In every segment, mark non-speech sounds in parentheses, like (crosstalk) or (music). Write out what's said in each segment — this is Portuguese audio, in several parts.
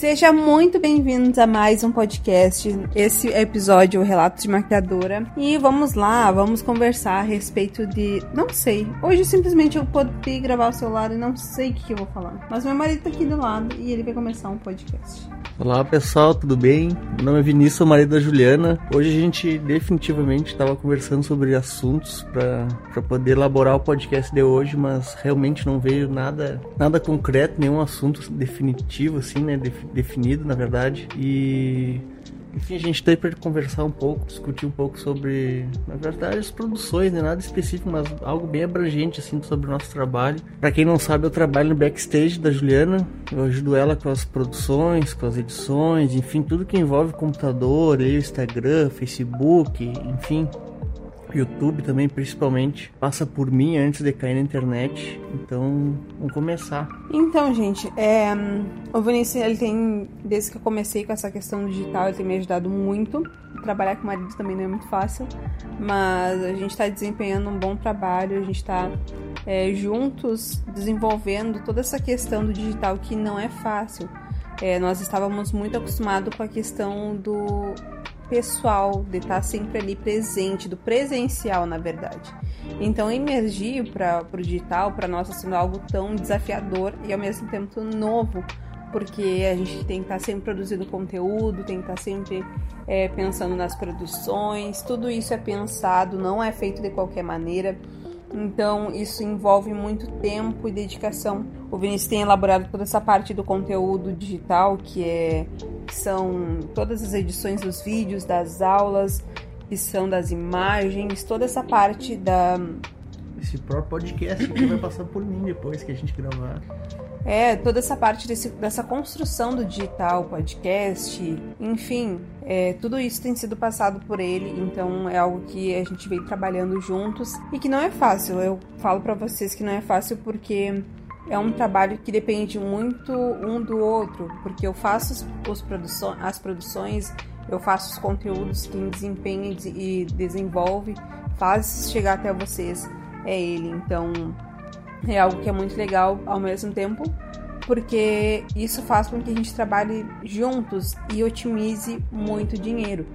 Seja muito bem-vindos a mais um podcast. Esse episódio é o Relato de Maquiadora. E vamos lá, vamos conversar a respeito de. Não sei. Hoje simplesmente eu poder gravar o celular e não sei o que, que eu vou falar. Mas meu marido tá aqui do lado e ele vai começar um podcast. Olá pessoal, tudo bem? Meu nome é Vinícius, sou marido da Juliana. Hoje a gente definitivamente estava conversando sobre assuntos para poder elaborar o podcast de hoje, mas realmente não veio nada nada concreto, nenhum assunto definitivo assim, né? Definido, na verdade. E enfim, a gente tem para conversar um pouco, discutir um pouco sobre, na verdade, as produções, né? nada específico, mas algo bem abrangente assim sobre o nosso trabalho. Para quem não sabe, eu trabalho no backstage da Juliana. Eu ajudo ela com as produções, com as edições, enfim, tudo que envolve computador, Instagram, Facebook, enfim, YouTube também, principalmente, passa por mim antes de cair na internet. Então, vamos começar. Então, gente, é, o Vinícius, ele tem, desde que eu comecei com essa questão digital, ele tem me ajudado muito. Trabalhar com marido também não é muito fácil, mas a gente está desempenhando um bom trabalho, a gente está é, juntos desenvolvendo toda essa questão do digital que não é fácil. É, nós estávamos muito acostumados com a questão do pessoal, de estar sempre ali presente, do presencial, na verdade. Então, emergir para o digital, para nós, está sendo algo tão desafiador e ao mesmo tempo novo, porque a gente tem que estar sempre produzindo conteúdo, tem que estar sempre é, pensando nas produções, tudo isso é pensado, não é feito de qualquer maneira. Então, isso envolve muito tempo e dedicação. O Vinícius tem elaborado toda essa parte do conteúdo digital, que é são todas as edições dos vídeos, das aulas, que são das imagens, toda essa parte da esse próprio podcast que vai passar por mim depois que a gente gravar. É, toda essa parte desse, dessa construção do digital, podcast, enfim, é, tudo isso tem sido passado por ele, então é algo que a gente veio trabalhando juntos e que não é fácil. Eu falo para vocês que não é fácil porque é um trabalho que depende muito um do outro, porque eu faço os produço as produções, eu faço os conteúdos, quem desempenha e desenvolve, faz chegar até vocês é ele. Então é algo que é muito legal ao mesmo tempo, porque isso faz com que a gente trabalhe juntos e otimize muito dinheiro.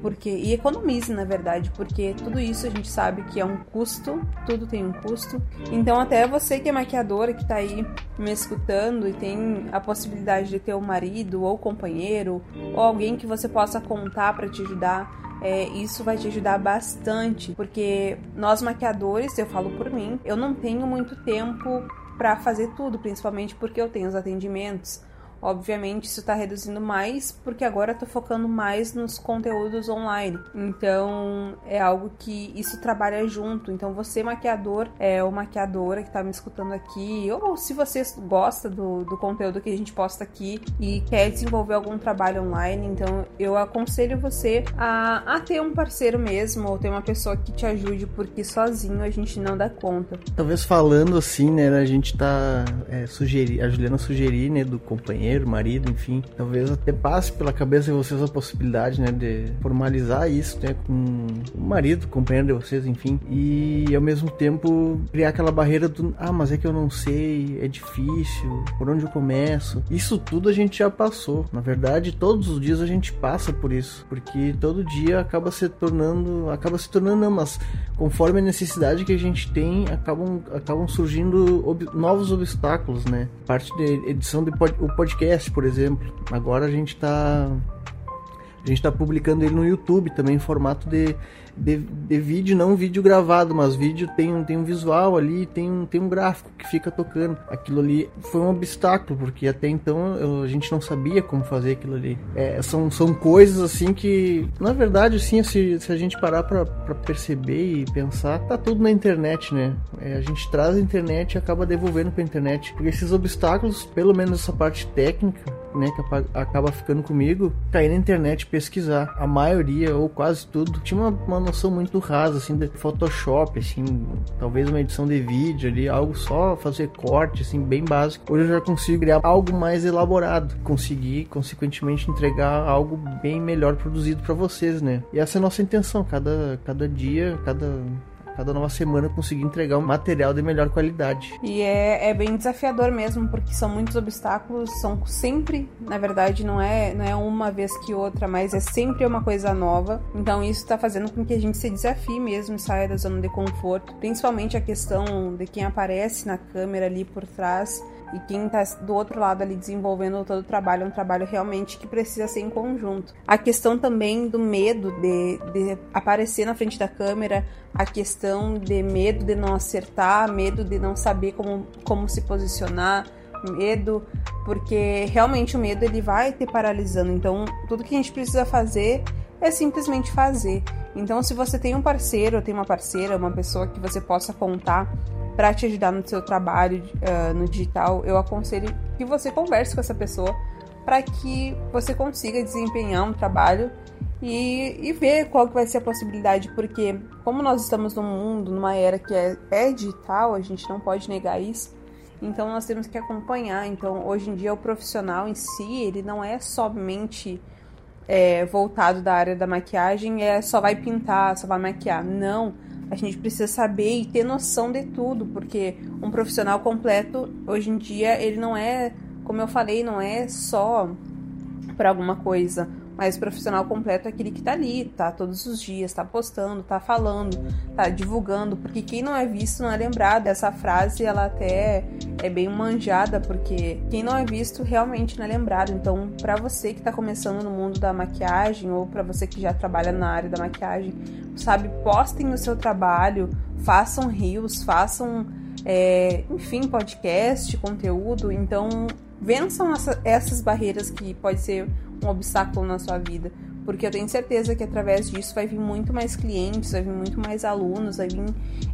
Porque, e economize, na verdade, porque tudo isso a gente sabe que é um custo, tudo tem um custo. Então, até você que é maquiadora, que está aí me escutando e tem a possibilidade de ter um marido ou companheiro, ou alguém que você possa contar para te ajudar, é, isso vai te ajudar bastante, porque nós maquiadores, eu falo por mim, eu não tenho muito tempo para fazer tudo, principalmente porque eu tenho os atendimentos. Obviamente, isso está reduzindo mais porque agora estou focando mais nos conteúdos online. Então, é algo que isso trabalha junto. Então, você, maquiador, é ou maquiadora que está me escutando aqui, ou se você gosta do, do conteúdo que a gente posta aqui e quer desenvolver algum trabalho online, então eu aconselho você a, a ter um parceiro mesmo, ou ter uma pessoa que te ajude, porque sozinho a gente não dá conta. Talvez falando assim, né, a gente tá é, sugerir, a Juliana sugerir, né, do companheiro companheiro, marido, enfim. Talvez até passe pela cabeça de vocês a possibilidade, né, de formalizar isso, né, com o marido, companheiro de vocês, enfim. E ao mesmo tempo criar aquela barreira do, ah, mas é que eu não sei, é difícil, por onde eu começo? Isso tudo a gente já passou. Na verdade, todos os dias a gente passa por isso, porque todo dia acaba se tornando, acaba se tornando, não, mas conforme a necessidade que a gente tem, acabam, acabam surgindo ob novos obstáculos, né? Parte de edição do podcast podcast, por exemplo. Agora a gente está a gente está publicando ele no YouTube também em formato de, de, de, vídeo, não vídeo gravado, mas vídeo tem, tem um visual ali, tem, tem um gráfico que fica tocando. Aquilo ali foi um obstáculo, porque até então eu, a gente não sabia como fazer aquilo ali. É, são, são coisas assim que, na verdade, assim, se, se a gente parar para perceber e pensar, tá tudo na internet, né? É, a gente traz a internet e acaba devolvendo para a internet. Porque esses obstáculos, pelo menos essa parte técnica, né, que acaba ficando comigo, cair na internet pesquisar. A maioria, ou quase tudo, tinha uma, uma noção muito rasa, assim, de Photoshop, assim, talvez uma edição de vídeo ali, algo só fazer corte, assim, bem básico. Hoje eu já consigo criar algo mais elaborado, conseguir, consequentemente, entregar algo bem melhor produzido para vocês, né? E essa é a nossa intenção, cada, cada dia, cada cada nova semana conseguir entregar um material de melhor qualidade. E é, é bem desafiador mesmo, porque são muitos obstáculos, são sempre, na verdade, não é, não é uma vez que outra, mas é sempre uma coisa nova. Então isso está fazendo com que a gente se desafie mesmo, saia da zona de conforto, principalmente a questão de quem aparece na câmera ali por trás e quem está do outro lado ali desenvolvendo todo o trabalho é um trabalho realmente que precisa ser em conjunto. A questão também do medo de, de aparecer na frente da câmera, a questão de medo de não acertar, medo de não saber como, como se posicionar, medo, porque realmente o medo ele vai te paralisando. Então, tudo que a gente precisa fazer é simplesmente fazer. Então, se você tem um parceiro, tem uma parceira, uma pessoa que você possa contar para te ajudar no seu trabalho uh, no digital, eu aconselho que você converse com essa pessoa para que você consiga desempenhar um trabalho e, e, ver qual que vai ser a possibilidade, porque como nós estamos num mundo, numa era que é, é digital, a gente não pode negar isso, então nós temos que acompanhar. Então hoje em dia o profissional em si, ele não é somente é, voltado da área da maquiagem, é só vai pintar, só vai maquiar. Não, a gente precisa saber e ter noção de tudo, porque um profissional completo, hoje em dia, ele não é, como eu falei, não é só para alguma coisa. Mas o profissional completo é aquele que tá ali, tá todos os dias, tá postando, tá falando, tá divulgando, porque quem não é visto não é lembrado. Essa frase, ela até é bem manjada, porque quem não é visto realmente não é lembrado. Então, para você que tá começando no mundo da maquiagem, ou para você que já trabalha na área da maquiagem, sabe, postem o seu trabalho, façam rios, façam, é, enfim, podcast, conteúdo. Então, vençam essa, essas barreiras que pode ser um obstáculo na sua vida. Porque eu tenho certeza que através disso vai vir muito mais clientes, vai vir muito mais alunos, vai vir,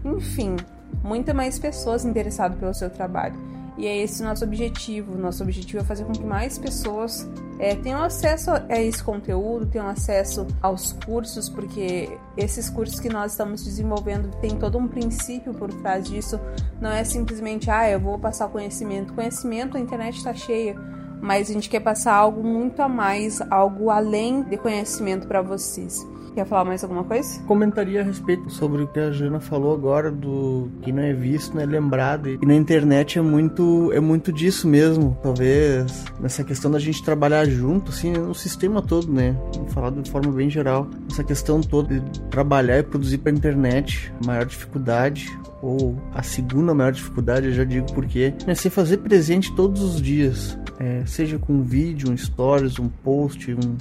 enfim, muita mais pessoas interessadas pelo seu trabalho. E é esse o nosso objetivo. Nosso objetivo é fazer com que mais pessoas é, tenham acesso a esse conteúdo, tenham acesso aos cursos, porque esses cursos que nós estamos desenvolvendo tem todo um princípio por trás disso. Não é simplesmente, ah, eu vou passar conhecimento. Conhecimento, a internet está cheia mas a gente quer passar algo muito a mais, algo além de conhecimento para vocês. Quer falar mais alguma coisa? Comentaria a respeito sobre o que a Jana falou agora do que não é visto, não é lembrado. E na internet é muito é muito disso mesmo. Talvez nessa questão da gente trabalhar junto, assim, no sistema todo, né? Vou falar de forma bem geral. Essa questão toda de trabalhar e produzir para internet, maior dificuldade ou a segunda maior dificuldade, eu já digo porque, é se fazer presente todos os dias, é, seja com um vídeo, um stories, um post, um,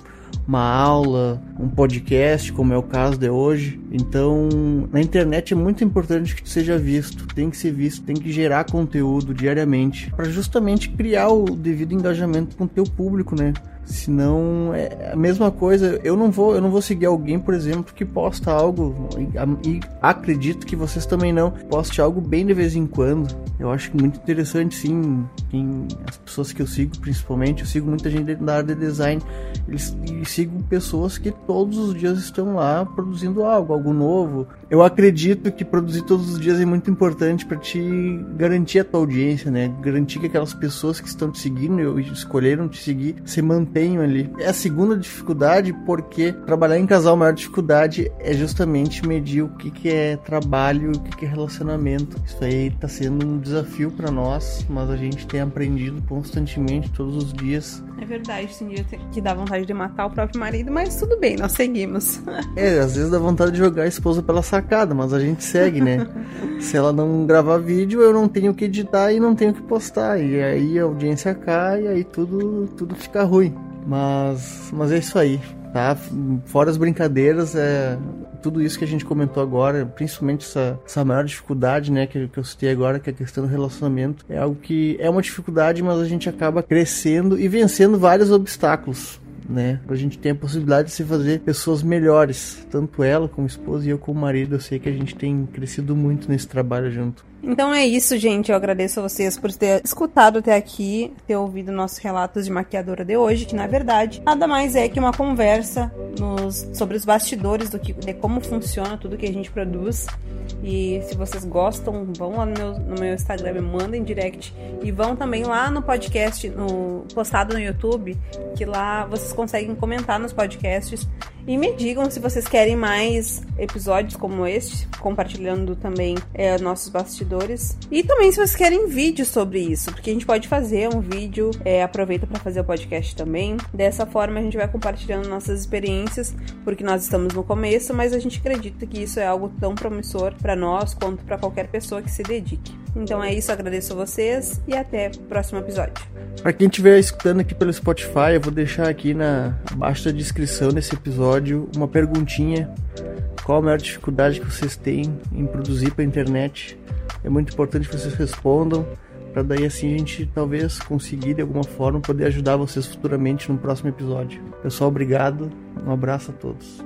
uma aula, um podcast, como é o caso de hoje. Então, na internet é muito importante que seja visto, tem que ser visto, tem que gerar conteúdo diariamente para justamente criar o devido engajamento com o teu público, né? Senão é a mesma coisa. Eu não vou, eu não vou seguir alguém, por exemplo, que posta algo e, e acredito que vocês também não poste algo bem de vez em quando. Eu acho muito interessante, sim, as pessoas que eu sigo, principalmente, eu sigo muita gente da área de design eles, e sigo pessoas que todos os dias estão lá produzindo algo, algo novo. Eu acredito que produzir todos os dias é muito importante para te garantir a tua audiência, né? Garantir que aquelas pessoas que estão te seguindo e escolheram te seguir se desempenho ali. É a segunda dificuldade, porque trabalhar em casal, a maior dificuldade é justamente medir o que, que é trabalho e o que, que é relacionamento. Isso aí tá sendo um desafio para nós, mas a gente tem aprendido constantemente, todos os dias. É verdade, tem dia que dá vontade de matar o próprio marido, mas tudo bem, nós seguimos. (laughs) é, às vezes dá vontade de jogar a esposa pela sacada, mas a gente segue, né? (laughs) Se ela não gravar vídeo, eu não tenho que editar e não tenho que postar. E aí a audiência cai e aí tudo, tudo fica ruim. Mas, mas é isso aí, tá? Fora as brincadeiras, é tudo isso que a gente comentou agora, principalmente essa, essa maior dificuldade, né, que, que eu citei agora, que é a questão do relacionamento, é algo que é uma dificuldade, mas a gente acaba crescendo e vencendo vários obstáculos né? A gente tem a possibilidade de se fazer pessoas melhores, tanto ela como esposa e eu como marido. Eu sei que a gente tem crescido muito nesse trabalho junto. Então é isso, gente. Eu agradeço a vocês por ter escutado até aqui, ter ouvido nossos relatos de maquiadora de hoje, que na verdade nada mais é que uma conversa nos, sobre os bastidores do que, de como funciona tudo que a gente produz. E se vocês gostam, vão lá no meu, no meu Instagram, me mandem direct. E vão também lá no podcast, no, postado no YouTube, que lá vocês conseguem comentar nos podcasts E me digam se vocês querem mais episódios como este, compartilhando também é, nossos bastidores. E também se vocês querem vídeos sobre isso, porque a gente pode fazer um vídeo, é, aproveita para fazer o podcast também. Dessa forma a gente vai compartilhando nossas experiências, porque nós estamos no começo, mas a gente acredita que isso é algo tão promissor para nós quanto para qualquer pessoa que se dedique. Então é isso, agradeço a vocês e até o próximo episódio. Para quem estiver escutando aqui pelo Spotify, eu vou deixar aqui na abaixo da descrição desse episódio uma perguntinha. Qual a maior dificuldade que vocês têm em produzir para a internet? É muito importante que vocês respondam, para daí assim a gente talvez conseguir de alguma forma poder ajudar vocês futuramente no próximo episódio. Pessoal, obrigado. Um abraço a todos.